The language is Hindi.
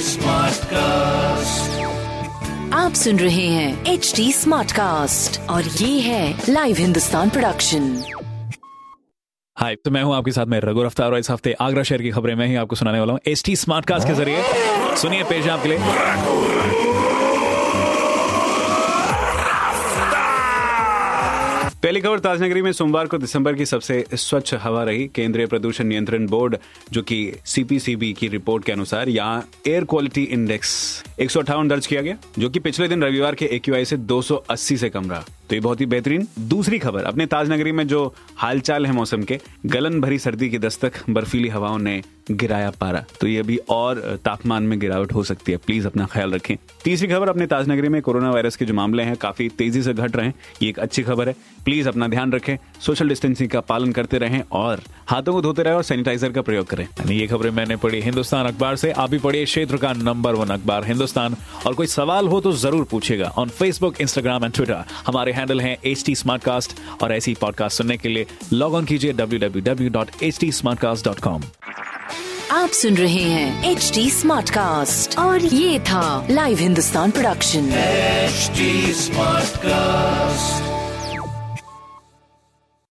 स्मार्ट कास्ट आप सुन रहे हैं एच डी स्मार्ट कास्ट और ये है लाइव हिंदुस्तान प्रोडक्शन हाय तो मैं हूँ आपके साथ में रघु रफ्तार और इस हफ़्ते आगरा शहर की खबरें मैं ही आपको सुनाने वाला हूँ एच टी स्मार्ट कास्ट के ज़रिए। सुनिए पेश आपके लिए। पहली खबर ताजनगरी में सोमवार को दिसंबर की सबसे स्वच्छ हवा रही। केंद्रीय प्रदूषण नियंत्रण बोर्ड, जो कि सीपीसीबी की रिपोर्ट के अनुसार यहाँ एयर क्वालिटी इंडेक्स एक सौ अट्ठावन दर्ज किया गया, जो कि पिछले दिन रविवार के एक्यूआई से 280 से कम रहा। तो ये बहुत ही बेहतरीन। दूसरी खबर, अपने ताजनगरी में जो हालचाल है मौसम के, गलन भरी सर्दी की दस्तक, बर्फीली हवाओं ने गिराया पारा। तो ये अभी और तापमान में गिरावट हो सकती है। प्लीज़ अपना ख्याल रखें। तीसरी खबर, अपने ताजनगरी में कोरोना वायरस के जो मामले हैं, काफ़ी तेज़ी से घट रहे हैं। ये एक अच्छी खबर है। प्लीज़ अपना ध्यान रखें। सोशल डिस्टेंसिंग का पालन करते रहें और हाथों को धोते रहें और सैनिटाइजर का प्रयोग करें। ये खबरें मैंने पढ़ी हिंदुस्तान अखबार से। आप भी पढ़िए क्षेत्र का नंबर वन अखबार, हिंदुस्तान। और कोई सवाल हो तो ज़रूर पूछेगा on Facebook Instagram and Twitter हमारे हैंडल हैं एच टी और ऐसी पॉडकास्ट सुनने के लिए लॉग ऑन कीजिए W W W dot H T आप सुन रहे हैं एच टी स्मार्ट कास्ट और ये था live Hindustan production smart cast